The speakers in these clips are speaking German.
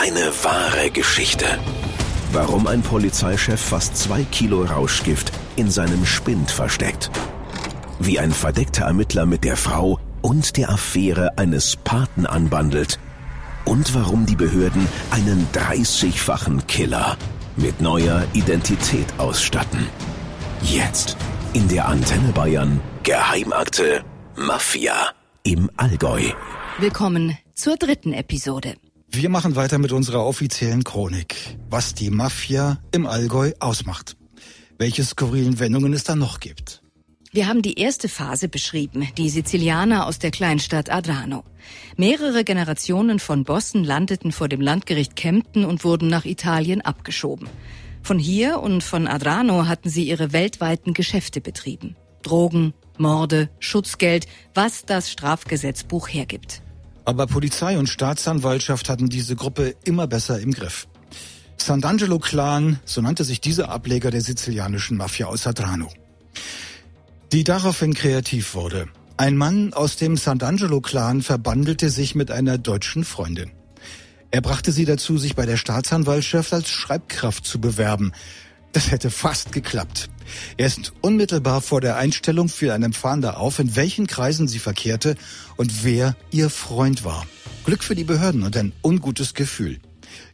Eine wahre Geschichte. Warum ein Polizeichef fast zwei Kilo Rauschgift in seinem Spind versteckt. Wie ein verdeckter Ermittler mit der Frau und der Affäre eines Paten anbandelt. Und warum die Behörden einen 30-fachen Killer mit neuer Identität ausstatten. Jetzt in der Antenne Bayern Geheimakte Mafia im Allgäu. Willkommen zur dritten Episode. Wir machen weiter mit unserer offiziellen Chronik, was die Mafia im Allgäu ausmacht. Welche skurrilen Wendungen es da noch gibt. Wir haben die erste Phase beschrieben, die Sizilianer aus der Kleinstadt Adrano. Mehrere Generationen von Bossen landeten vor dem Landgericht Kempten und wurden nach Italien abgeschoben. Von hier und von Adrano hatten sie ihre weltweiten Geschäfte betrieben. Drogen, Morde, Schutzgeld, was das Strafgesetzbuch hergibt. Aber Polizei und Staatsanwaltschaft hatten diese Gruppe immer besser im Griff. Sant'Angelo Clan, so nannte sich dieser Ableger der sizilianischen Mafia aus Adrano die daraufhin kreativ wurde. Ein Mann aus dem Sant'Angelo-Clan verbandelte sich mit einer deutschen Freundin. Er brachte sie dazu, sich bei der Staatsanwaltschaft als Schreibkraft zu bewerben. Das hätte fast geklappt. Erst unmittelbar vor der Einstellung fiel einem Fahnder auf, in welchen Kreisen sie verkehrte und wer ihr Freund war. Glück für die Behörden und ein ungutes Gefühl.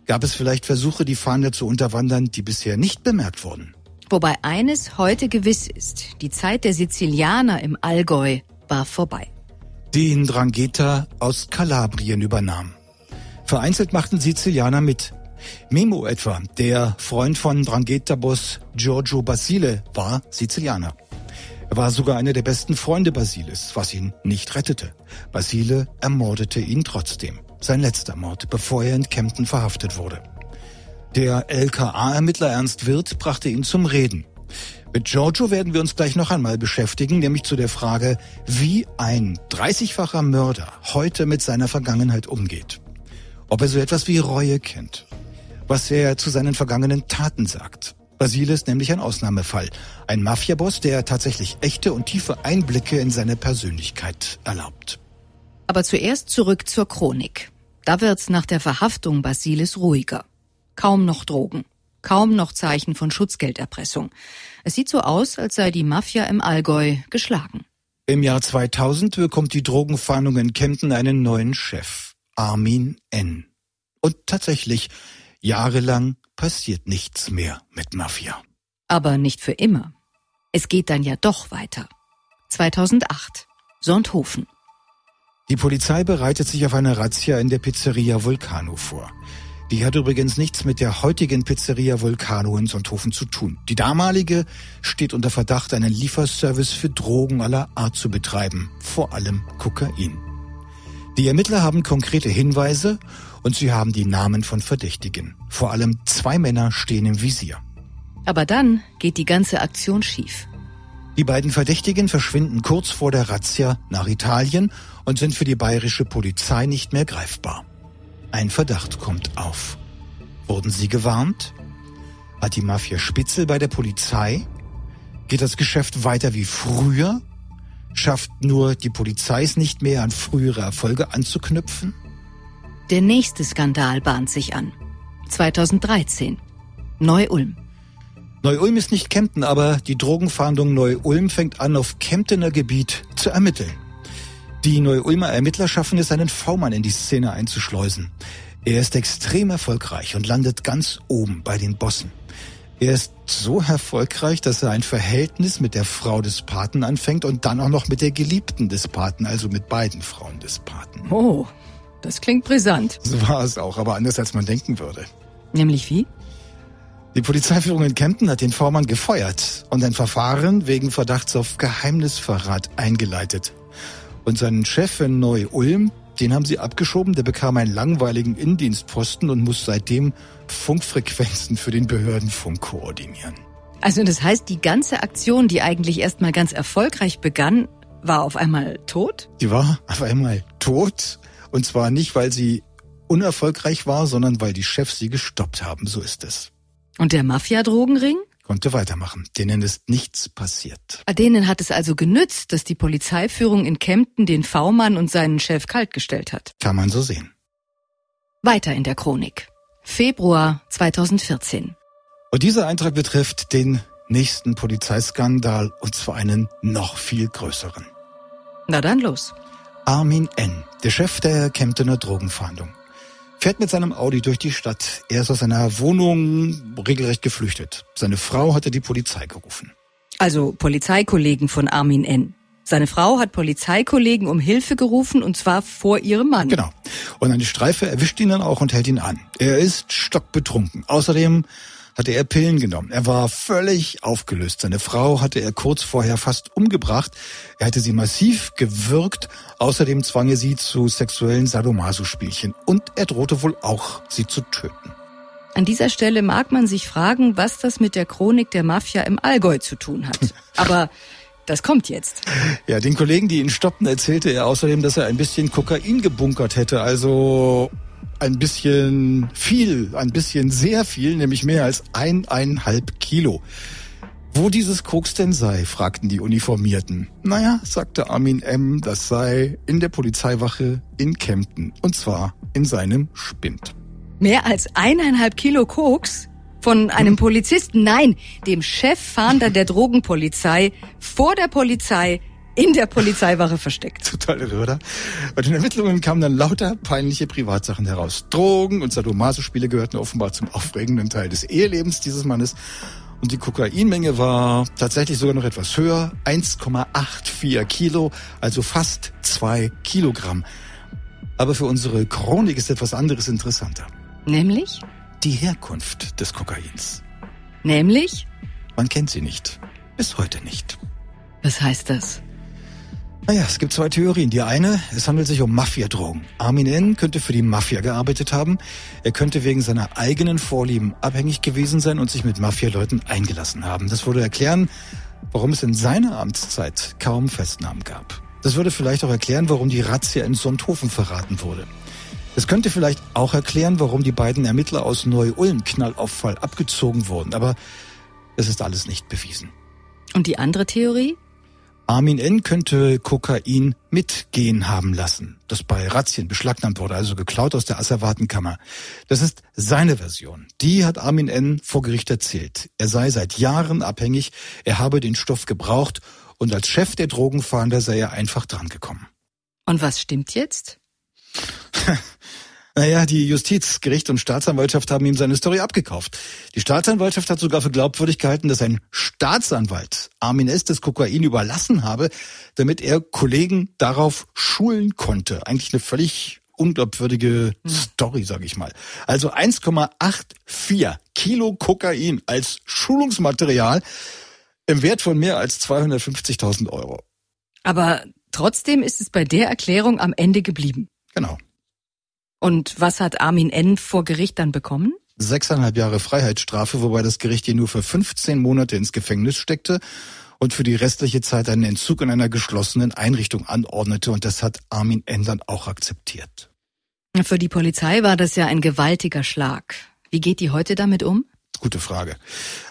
Gab es vielleicht Versuche, die Fahnder zu unterwandern, die bisher nicht bemerkt wurden? Wobei eines heute gewiss ist, die Zeit der Sizilianer im Allgäu war vorbei. Den Drangheta aus Kalabrien übernahm. Vereinzelt machten Sizilianer mit. Memo etwa, der Freund von Drangheta-Boss Giorgio Basile, war Sizilianer. Er war sogar einer der besten Freunde Basiles, was ihn nicht rettete. Basile ermordete ihn trotzdem. Sein letzter Mord, bevor er in Kempten verhaftet wurde. Der LKA-Ermittler Ernst Wirth brachte ihn zum Reden. Mit Giorgio werden wir uns gleich noch einmal beschäftigen, nämlich zu der Frage, wie ein 30-facher Mörder heute mit seiner Vergangenheit umgeht. Ob er so etwas wie Reue kennt. Was er zu seinen vergangenen Taten sagt. Basile ist nämlich ein Ausnahmefall. Ein Mafiaboss, der tatsächlich echte und tiefe Einblicke in seine Persönlichkeit erlaubt. Aber zuerst zurück zur Chronik. Da wird's nach der Verhaftung Basiles ruhiger. Kaum noch Drogen. Kaum noch Zeichen von Schutzgelderpressung. Es sieht so aus, als sei die Mafia im Allgäu geschlagen. Im Jahr 2000 bekommt die Drogenfahndung in Kempten einen neuen Chef, Armin N. Und tatsächlich, jahrelang passiert nichts mehr mit Mafia. Aber nicht für immer. Es geht dann ja doch weiter. 2008. Sonthofen. Die Polizei bereitet sich auf eine Razzia in der Pizzeria Vulcano vor. Die hat übrigens nichts mit der heutigen Pizzeria Vulcano in Sonthofen zu tun. Die damalige steht unter Verdacht, einen Lieferservice für Drogen aller Art zu betreiben, vor allem Kokain. Die Ermittler haben konkrete Hinweise und sie haben die Namen von Verdächtigen. Vor allem zwei Männer stehen im Visier. Aber dann geht die ganze Aktion schief. Die beiden Verdächtigen verschwinden kurz vor der Razzia nach Italien und sind für die bayerische Polizei nicht mehr greifbar. Ein Verdacht kommt auf. Wurden Sie gewarnt? Hat die Mafia Spitzel bei der Polizei? Geht das Geschäft weiter wie früher? Schafft nur die Polizei es nicht mehr, an frühere Erfolge anzuknüpfen? Der nächste Skandal bahnt sich an. 2013. Neu-Ulm. Neu-Ulm ist nicht Kempten, aber die Drogenfahndung Neu-Ulm fängt an, auf Kemptener Gebiet zu ermitteln. Die Neu-Ulmer Ermittler schaffen es, einen V-Mann in die Szene einzuschleusen. Er ist extrem erfolgreich und landet ganz oben bei den Bossen. Er ist so erfolgreich, dass er ein Verhältnis mit der Frau des Paten anfängt und dann auch noch mit der Geliebten des Paten, also mit beiden Frauen des Paten. Oh, das klingt brisant. So war es auch, aber anders als man denken würde. Nämlich wie? Die Polizeiführung in Kempten hat den Vormann gefeuert und ein Verfahren wegen Verdachts auf Geheimnisverrat eingeleitet. Und seinen Chef in Neu-Ulm, den haben sie abgeschoben, der bekam einen langweiligen Indienstposten und muss seitdem Funkfrequenzen für den Behördenfunk koordinieren. Also das heißt, die ganze Aktion, die eigentlich erstmal ganz erfolgreich begann, war auf einmal tot? Die war auf einmal tot. Und zwar nicht, weil sie unerfolgreich war, sondern weil die Chefs sie gestoppt haben. So ist es. Und der Mafia-Drogenring? konnte weitermachen. Denen ist nichts passiert. Denen hat es also genützt, dass die Polizeiführung in Kempten den V-Mann und seinen Chef kaltgestellt hat. Kann man so sehen. Weiter in der Chronik. Februar 2014. Und dieser Eintrag betrifft den nächsten Polizeiskandal und zwar einen noch viel größeren. Na dann los. Armin N., der Chef der Kemptener Drogenfahndung, fährt mit seinem Audi durch die Stadt. Er ist aus seiner Wohnung regelrecht geflüchtet. Seine Frau hatte die Polizei gerufen. Also Polizeikollegen von Armin N. Seine Frau hat Polizeikollegen um Hilfe gerufen und zwar vor ihrem Mann. Genau. Und eine Streife erwischt ihn dann auch und hält ihn an. Er ist stockbetrunken. Außerdem hatte er Pillen genommen. Er war völlig aufgelöst. Seine Frau hatte er kurz vorher fast umgebracht. Er hatte sie massiv gewürgt. Außerdem zwang er sie zu sexuellen Sadomaso-Spielchen. Und er drohte wohl auch, sie zu töten. An dieser Stelle mag man sich fragen, was das mit der Chronik der Mafia im Allgäu zu tun hat. Aber das kommt jetzt. Ja, den Kollegen, die ihn stoppten, erzählte er außerdem, dass er ein bisschen Kokain gebunkert hätte. Also ein bisschen viel, ein bisschen sehr viel, nämlich mehr als eineinhalb Kilo. Wo dieses Koks denn sei, fragten die Uniformierten. Naja, sagte Armin M., das sei in der Polizeiwache in Kempten. Und zwar in seinem Spind. Mehr als eineinhalb Kilo Koks? Von einem Polizisten? Nein, dem Cheffahnder der Drogenpolizei vor der Polizei in der Polizeiwache versteckt. Total irre, oder? Bei den Ermittlungen kamen dann lauter peinliche Privatsachen heraus. Drogen und Sadomaso-Spiele gehörten offenbar zum aufregenden Teil des Ehelebens dieses Mannes. Und die Kokainmenge war tatsächlich sogar noch etwas höher. 1,84 Kilo, also fast zwei Kilogramm. Aber für unsere Chronik ist etwas anderes interessanter. Nämlich? Die Herkunft des Kokains. Nämlich? Man kennt sie nicht. Bis heute nicht. Was heißt das? Naja, es gibt zwei Theorien. Die eine, es handelt sich um Mafiadrogen. Armin N. könnte für die Mafia gearbeitet haben. Er könnte wegen seiner eigenen Vorlieben abhängig gewesen sein und sich mit Mafialeuten eingelassen haben. Das würde erklären, warum es in seiner Amtszeit kaum Festnahmen gab. Das würde vielleicht auch erklären, warum die Razzia in Sonthofen verraten wurde. Es könnte vielleicht auch erklären, warum die beiden Ermittler aus Neu-Ulm Knallauffall abgezogen wurden. Aber es ist alles nicht bewiesen. Und die andere Theorie? Armin N. könnte Kokain mitgehen haben lassen, das bei Razzien beschlagnahmt wurde, also geklaut aus der Asservatenkammer. Das ist seine Version. Die hat Armin N. vor Gericht erzählt. Er sei seit Jahren abhängig, er habe den Stoff gebraucht und als Chef der Drogenfahnder sei er einfach drangekommen. Und was stimmt jetzt? Naja, die Justiz, Gericht und Staatsanwaltschaft haben ihm seine Story abgekauft. Die Staatsanwaltschaft hat sogar für glaubwürdig gehalten, dass ein Staatsanwalt Armin S. das Kokain überlassen habe, damit er Kollegen darauf schulen konnte. Eigentlich eine völlig unglaubwürdige hm. Story, sag ich mal. Also 1,84 Kilo Kokain als Schulungsmaterial im Wert von mehr als 250.000 Euro. Aber trotzdem ist es bei der Erklärung am Ende geblieben. Genau. Und was hat Armin N. vor Gericht dann bekommen? Sechseinhalb Jahre Freiheitsstrafe, wobei das Gericht ihn nur für 15 Monate ins Gefängnis steckte und für die restliche Zeit einen Entzug in einer geschlossenen Einrichtung anordnete. Und das hat Armin N. dann auch akzeptiert. Für die Polizei war das ja ein gewaltiger Schlag. Wie geht die heute damit um? Gute Frage.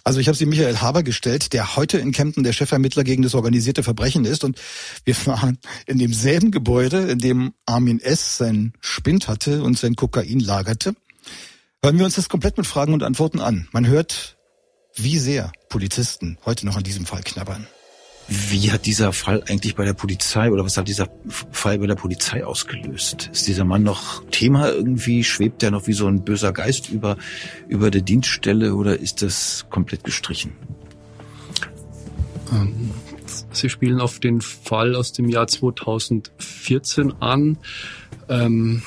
Also ich habe sie Michael Haber gestellt, der heute in Kempten der Chefermittler gegen das organisierte Verbrechen ist. Und wir waren in demselben Gebäude, in dem Armin S. seinen Spind hatte und sein Kokain lagerte. Hören wir uns das komplett mit Fragen und Antworten an. Man hört, wie sehr Polizisten heute noch an diesem Fall knabbern. Wie hat dieser Fall eigentlich bei der Polizei oder was hat dieser Fall bei der Polizei ausgelöst? Ist dieser Mann noch Thema irgendwie? Schwebt der noch wie so ein böser Geist über, über der Dienststelle oder ist das komplett gestrichen? Ähm, Sie spielen auf den Fall aus dem Jahr 2014 an. Ähm,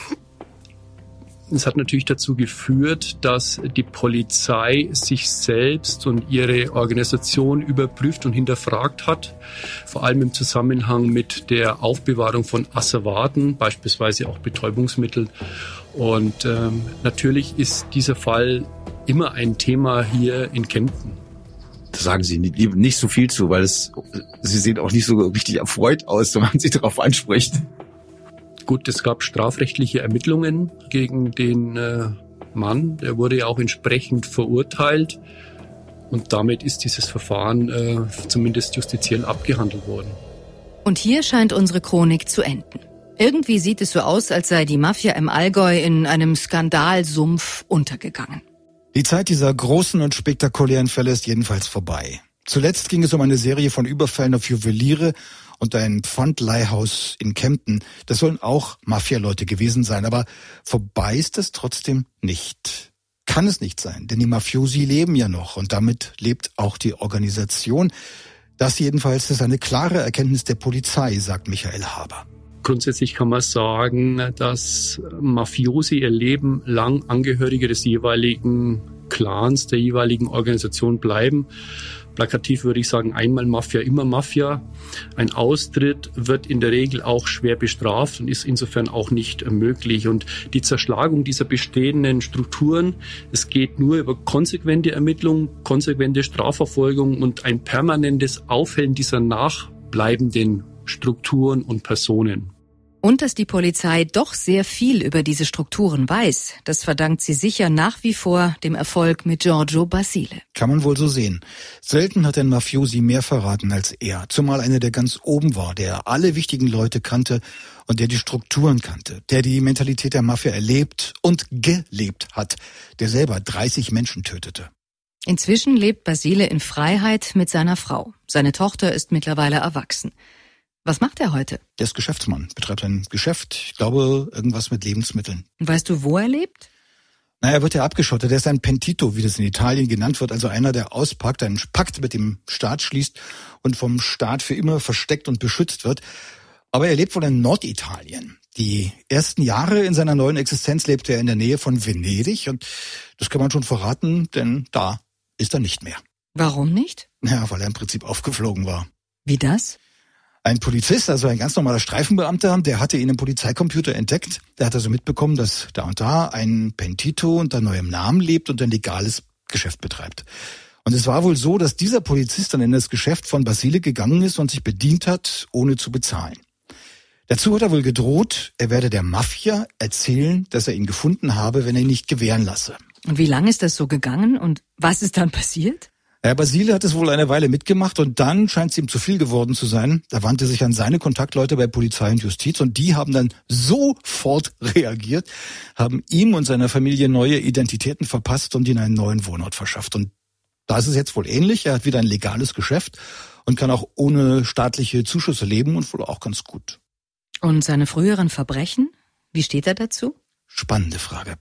es hat natürlich dazu geführt, dass die Polizei sich selbst und ihre Organisation überprüft und hinterfragt hat, vor allem im Zusammenhang mit der Aufbewahrung von Asservaten, beispielsweise auch Betäubungsmittel. Und ähm, natürlich ist dieser Fall immer ein Thema hier in Kempten. Da sagen Sie nicht so viel zu, weil es, Sie sehen auch nicht so richtig erfreut aus, wenn man Sie darauf anspricht. Gut, es gab strafrechtliche Ermittlungen gegen den äh, Mann. Der wurde ja auch entsprechend verurteilt. Und damit ist dieses Verfahren äh, zumindest justiziell abgehandelt worden. Und hier scheint unsere Chronik zu enden. Irgendwie sieht es so aus, als sei die Mafia im Allgäu in einem Skandalsumpf untergegangen. Die Zeit dieser großen und spektakulären Fälle ist jedenfalls vorbei. Zuletzt ging es um eine Serie von Überfällen auf Juweliere und ein Pfandleihhaus in Kempten. Das sollen auch Mafialeute gewesen sein, aber vorbei ist es trotzdem nicht. Kann es nicht sein, denn die Mafiosi leben ja noch und damit lebt auch die Organisation. Das jedenfalls ist eine klare Erkenntnis der Polizei, sagt Michael Haber. Grundsätzlich kann man sagen, dass Mafiosi ihr Leben lang Angehörige des jeweiligen Clans, der jeweiligen Organisation bleiben. Plakativ würde ich sagen, einmal Mafia, immer Mafia. Ein Austritt wird in der Regel auch schwer bestraft und ist insofern auch nicht möglich. Und die Zerschlagung dieser bestehenden Strukturen, es geht nur über konsequente Ermittlung, konsequente Strafverfolgung und ein permanentes Aufhellen dieser nachbleibenden Strukturen und Personen. Und dass die Polizei doch sehr viel über diese Strukturen weiß, das verdankt sie sicher nach wie vor dem Erfolg mit Giorgio Basile. Kann man wohl so sehen. Selten hat ein Mafiosi mehr verraten als er, zumal einer, der ganz oben war, der alle wichtigen Leute kannte und der die Strukturen kannte, der die Mentalität der Mafia erlebt und gelebt hat, der selber 30 Menschen tötete. Inzwischen lebt Basile in Freiheit mit seiner Frau. Seine Tochter ist mittlerweile erwachsen. Was macht er heute? Der ist Geschäftsmann, betreibt ein Geschäft, ich glaube, irgendwas mit Lebensmitteln. Weißt du, wo er lebt? Na, er wird ja abgeschottet. Er ist ein Pentito, wie das in Italien genannt wird. Also einer, der auspackt, einen Pakt mit dem Staat schließt und vom Staat für immer versteckt und beschützt wird. Aber er lebt wohl in Norditalien. Die ersten Jahre in seiner neuen Existenz lebte er in der Nähe von Venedig und das kann man schon verraten, denn da ist er nicht mehr. Warum nicht? Ja, weil er im Prinzip aufgeflogen war. Wie das? Ein Polizist, also ein ganz normaler Streifenbeamter, der hatte ihn im Polizeicomputer entdeckt. Der hat also mitbekommen, dass da und da ein Pentito unter neuem Namen lebt und ein legales Geschäft betreibt. Und es war wohl so, dass dieser Polizist dann in das Geschäft von Basile gegangen ist und sich bedient hat, ohne zu bezahlen. Dazu hat er wohl gedroht, er werde der Mafia erzählen, dass er ihn gefunden habe, wenn er ihn nicht gewähren lasse. Und wie lange ist das so gegangen und was ist dann passiert? Herr Basile hat es wohl eine Weile mitgemacht und dann scheint es ihm zu viel geworden zu sein. Da wandte sich an seine Kontaktleute bei Polizei und Justiz und die haben dann sofort reagiert, haben ihm und seiner Familie neue Identitäten verpasst und ihnen einen neuen Wohnort verschafft. Und da ist es jetzt wohl ähnlich. Er hat wieder ein legales Geschäft und kann auch ohne staatliche Zuschüsse leben und wohl auch ganz gut. Und seine früheren Verbrechen? Wie steht er dazu? Spannende Frage.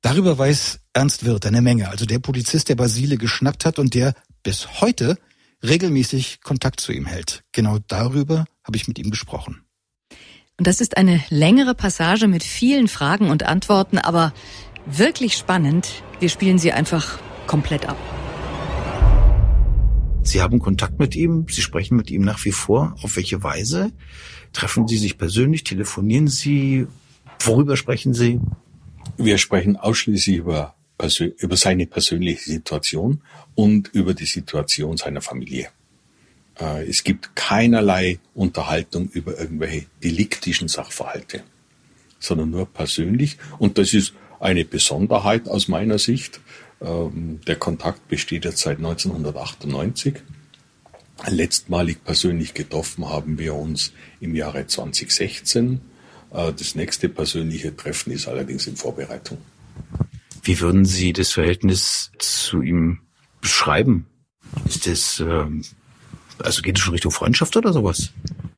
Darüber weiß Ernst Wirth eine Menge, also der Polizist, der Basile geschnappt hat und der bis heute regelmäßig Kontakt zu ihm hält. Genau darüber habe ich mit ihm gesprochen. Und das ist eine längere Passage mit vielen Fragen und Antworten, aber wirklich spannend. Wir spielen sie einfach komplett ab. Sie haben Kontakt mit ihm, Sie sprechen mit ihm nach wie vor. Auf welche Weise? Treffen Sie sich persönlich? Telefonieren Sie? Worüber sprechen Sie? Wir sprechen ausschließlich über, über seine persönliche Situation und über die Situation seiner Familie. Äh, es gibt keinerlei Unterhaltung über irgendwelche deliktischen Sachverhalte, sondern nur persönlich. Und das ist eine Besonderheit aus meiner Sicht. Ähm, der Kontakt besteht jetzt seit 1998. Letztmalig persönlich getroffen haben wir uns im Jahre 2016 äh, das nächste persönliche Treffen ist allerdings in Vorbereitung. Wie würden Sie das Verhältnis zu ihm beschreiben? Ist das, ähm, also geht es schon Richtung Freundschaft oder sowas?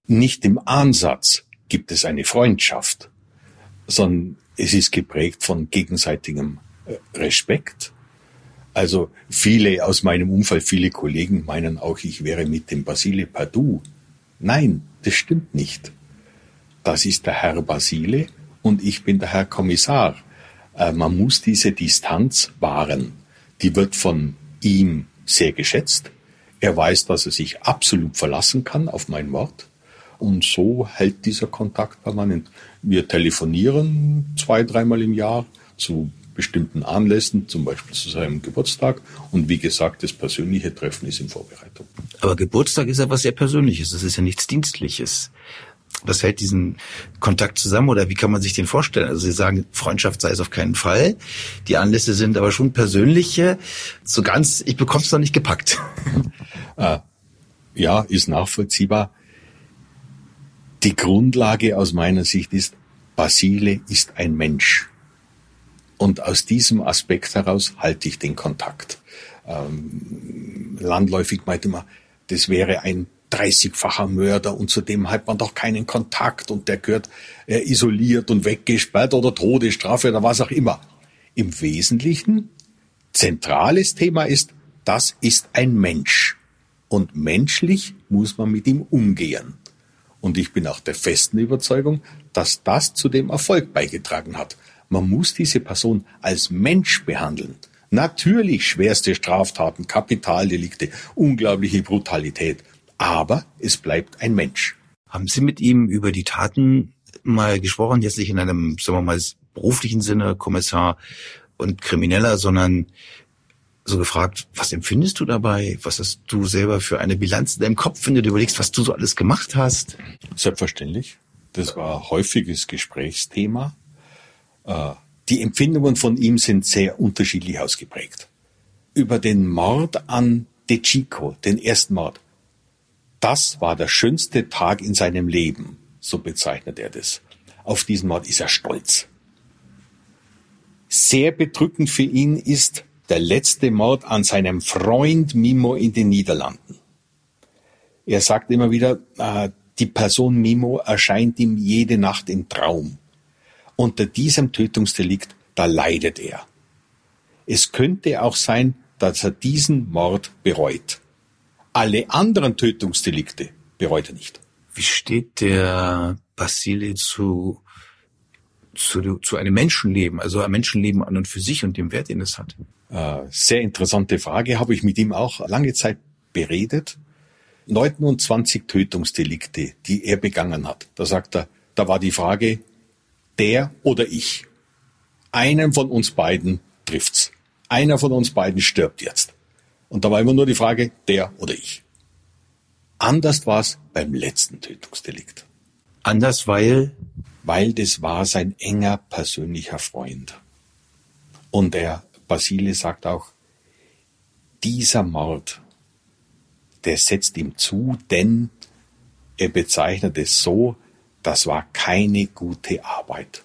Nicht im Ansatz gibt es eine Freundschaft, sondern es ist geprägt von gegenseitigem äh, Respekt. Also viele aus meinem Umfeld, viele Kollegen meinen auch, ich wäre mit dem Basile Padu. Nein, das stimmt nicht das ist der Herr Basile und ich bin der Herr Kommissar. Äh, man muss diese Distanz wahren. Die wird von ihm sehr geschätzt. Er weiß, dass er sich absolut verlassen kann auf mein Wort. Und so hält dieser Kontakt permanent. Wir telefonieren zwei, dreimal im Jahr zu bestimmten Anlässen, zum Beispiel zu seinem Geburtstag. Und wie gesagt, das persönliche Treffen ist in Vorbereitung. Aber Geburtstag ist ja was sehr Persönliches. Das ist ja nichts Dienstliches. Was hält diesen Kontakt zusammen oder wie kann man sich den vorstellen? Also Sie sagen, Freundschaft sei es auf keinen Fall. Die Anlässe sind aber schon persönliche. So ganz, ich bekomme es noch nicht gepackt. Äh, ja, ist nachvollziehbar. Die Grundlage aus meiner Sicht ist, Basile ist ein Mensch. Und aus diesem Aspekt heraus halte ich den Kontakt. Ähm, landläufig meinte man, das wäre ein 30-facher Mörder und zudem hat man doch keinen Kontakt und der gehört äh, isoliert und weggesperrt oder Todesstrafe oder was auch immer. Im Wesentlichen, zentrales Thema ist, das ist ein Mensch. Und menschlich muss man mit ihm umgehen. Und ich bin auch der festen Überzeugung, dass das zu dem Erfolg beigetragen hat. Man muss diese Person als Mensch behandeln. Natürlich schwerste Straftaten, Kapitaldelikte, unglaubliche Brutalität. Aber es bleibt ein Mensch. Haben Sie mit ihm über die Taten mal gesprochen, jetzt nicht in einem, sagen wir mal, beruflichen Sinne, Kommissar und Krimineller, sondern so gefragt, was empfindest du dabei? Was hast du selber für eine Bilanz in deinem Kopf, wenn du dir überlegst, was du so alles gemacht hast? Selbstverständlich. Das war häufiges Gesprächsthema. Äh, die Empfindungen von ihm sind sehr unterschiedlich ausgeprägt. Über den Mord an De Chico, den ersten Mord, das war der schönste Tag in seinem Leben, so bezeichnet er das. Auf diesen Mord ist er stolz. Sehr bedrückend für ihn ist der letzte Mord an seinem Freund Mimo in den Niederlanden. Er sagt immer wieder, äh, die Person Mimo erscheint ihm jede Nacht im Traum. Unter diesem Tötungsdelikt, da leidet er. Es könnte auch sein, dass er diesen Mord bereut. Alle anderen Tötungsdelikte bereut er nicht. Wie steht der Basile zu, zu, zu einem Menschenleben, also ein Menschenleben an und für sich und dem Wert, den es hat? Äh, sehr interessante Frage, habe ich mit ihm auch lange Zeit beredet. 29 Tötungsdelikte, die er begangen hat. Da sagt er, da war die Frage, der oder ich. Einen von uns beiden trifft's. Einer von uns beiden stirbt jetzt. Und da war immer nur die Frage, der oder ich. Anders war es beim letzten Tötungsdelikt. Anders, weil? Weil das war sein enger persönlicher Freund. Und der Basile sagt auch, dieser Mord, der setzt ihm zu, denn er bezeichnet es so, das war keine gute Arbeit.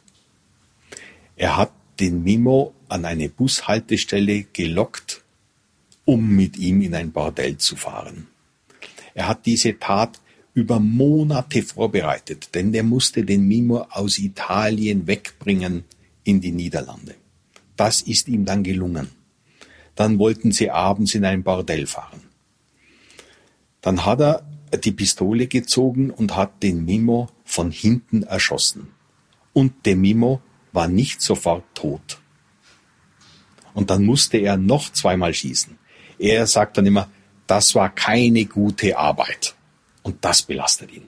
Er hat den Mimo an eine Bushaltestelle gelockt, um mit ihm in ein Bordell zu fahren. Er hat diese Tat über Monate vorbereitet, denn er musste den Mimo aus Italien wegbringen in die Niederlande. Das ist ihm dann gelungen. Dann wollten sie abends in ein Bordell fahren. Dann hat er die Pistole gezogen und hat den Mimo von hinten erschossen. Und der Mimo war nicht sofort tot. Und dann musste er noch zweimal schießen. Er sagt dann immer, das war keine gute Arbeit. Und das belastet ihn.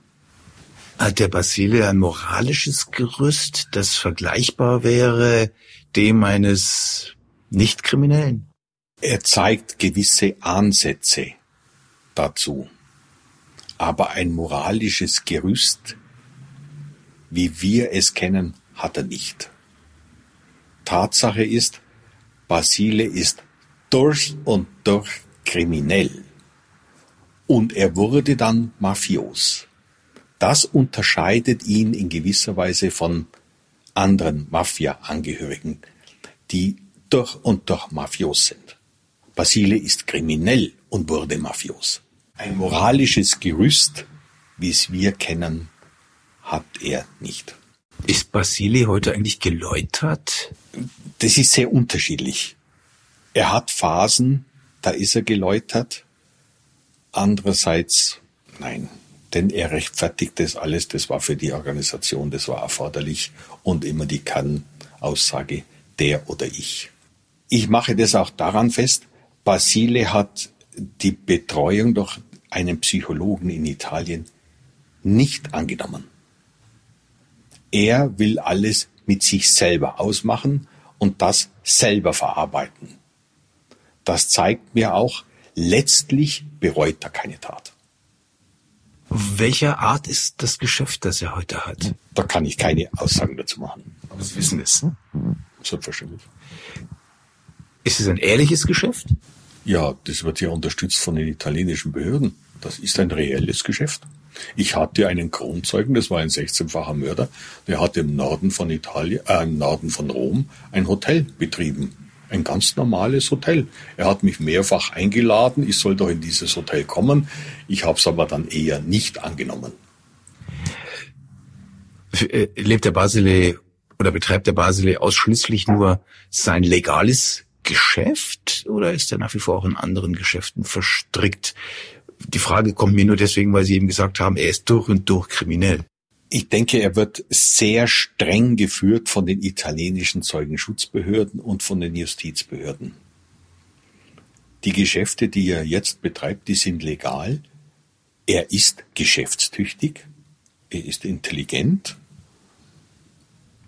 Hat der Basile ein moralisches Gerüst, das vergleichbar wäre dem eines Nichtkriminellen? Er zeigt gewisse Ansätze dazu. Aber ein moralisches Gerüst, wie wir es kennen, hat er nicht. Tatsache ist, Basile ist durch und durch kriminell. Und er wurde dann mafios. Das unterscheidet ihn in gewisser Weise von anderen Mafia-Angehörigen, die durch und durch mafios sind. Basile ist kriminell und wurde mafios. Ein moralisches Gerüst, wie es wir kennen, hat er nicht. Ist Basile heute eigentlich geläutert? Das ist sehr unterschiedlich. Er hat Phasen, da ist er geläutert. Andererseits, nein, denn er rechtfertigt das alles, das war für die Organisation, das war erforderlich und immer die Kann-Aussage, der oder ich. Ich mache das auch daran fest, Basile hat die Betreuung durch einen Psychologen in Italien nicht angenommen. Er will alles mit sich selber ausmachen und das selber verarbeiten. Das zeigt mir auch, letztlich bereut er keine Tat. Welcher Art ist das Geschäft, das er heute hat? Da kann ich keine Aussagen dazu machen. Aber Sie wissen es. Selbstverständlich. Ist es ein ehrliches Geschäft? Ja, das wird ja unterstützt von den italienischen Behörden. Das ist ein reelles Geschäft. Ich hatte einen Kronzeugen, das war ein 16-facher Mörder, der hat im Norden von Italien, äh, im Norden von Rom ein Hotel betrieben. Ein ganz normales Hotel. Er hat mich mehrfach eingeladen, ich soll doch in dieses Hotel kommen. Ich habe es aber dann eher nicht angenommen. Äh, lebt der Basile oder betreibt der Basile ausschließlich nur sein legales Geschäft oder ist er nach wie vor auch in anderen Geschäften verstrickt? Die Frage kommt mir nur deswegen, weil Sie eben gesagt haben, er ist durch und durch kriminell. Ich denke, er wird sehr streng geführt von den italienischen Zeugenschutzbehörden und von den Justizbehörden. Die Geschäfte, die er jetzt betreibt, die sind legal. Er ist geschäftstüchtig. Er ist intelligent.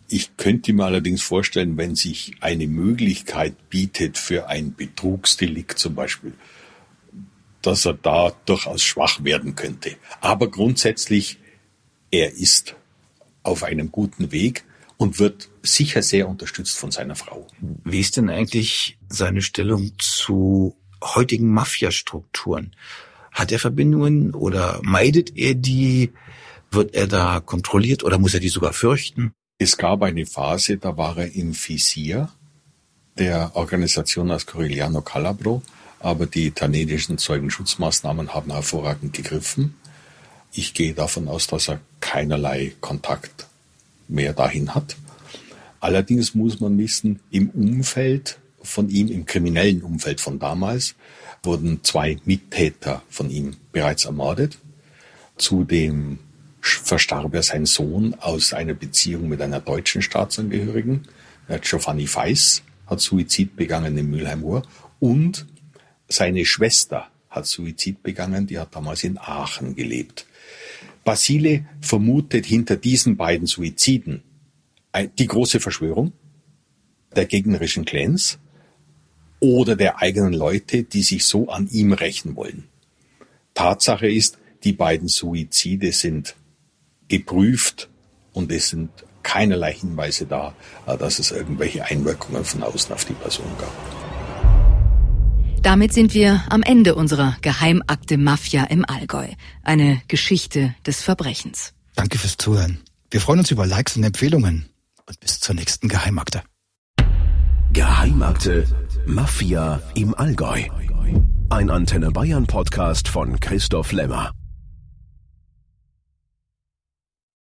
Ich könnte mir allerdings vorstellen, wenn sich eine Möglichkeit bietet für ein Betrugsdelikt zum Beispiel, dass er da durchaus schwach werden könnte. Aber grundsätzlich, er ist auf einem guten Weg und wird sicher sehr unterstützt von seiner Frau. Wie ist denn eigentlich seine Stellung zu heutigen Mafiastrukturen? Hat er Verbindungen oder meidet er die? Wird er da kontrolliert oder muss er die sogar fürchten? Es gab eine Phase, da war er im Visier der Organisation aus Corigliano Calabro, aber die italienischen Zeugenschutzmaßnahmen haben hervorragend gegriffen. Ich gehe davon aus, dass er keinerlei Kontakt mehr dahin hat. Allerdings muss man wissen, im Umfeld von ihm, im kriminellen Umfeld von damals, wurden zwei Mittäter von ihm bereits ermordet. Zudem verstarb er sein Sohn aus einer Beziehung mit einer deutschen Staatsangehörigen. Giovanni Feiss hat Suizid begangen in Mülheim-Ruhr und seine Schwester hat Suizid begangen, die hat damals in Aachen gelebt. Basile vermutet hinter diesen beiden Suiziden die große Verschwörung der gegnerischen Clans oder der eigenen Leute, die sich so an ihm rächen wollen. Tatsache ist, die beiden Suizide sind geprüft und es sind keinerlei Hinweise da, dass es irgendwelche Einwirkungen von außen auf die Person gab. Damit sind wir am Ende unserer Geheimakte Mafia im Allgäu. Eine Geschichte des Verbrechens. Danke fürs Zuhören. Wir freuen uns über Likes und Empfehlungen und bis zur nächsten Geheimakte. Geheimakte Mafia im Allgäu. Ein Antenne Bayern Podcast von Christoph Lemmer.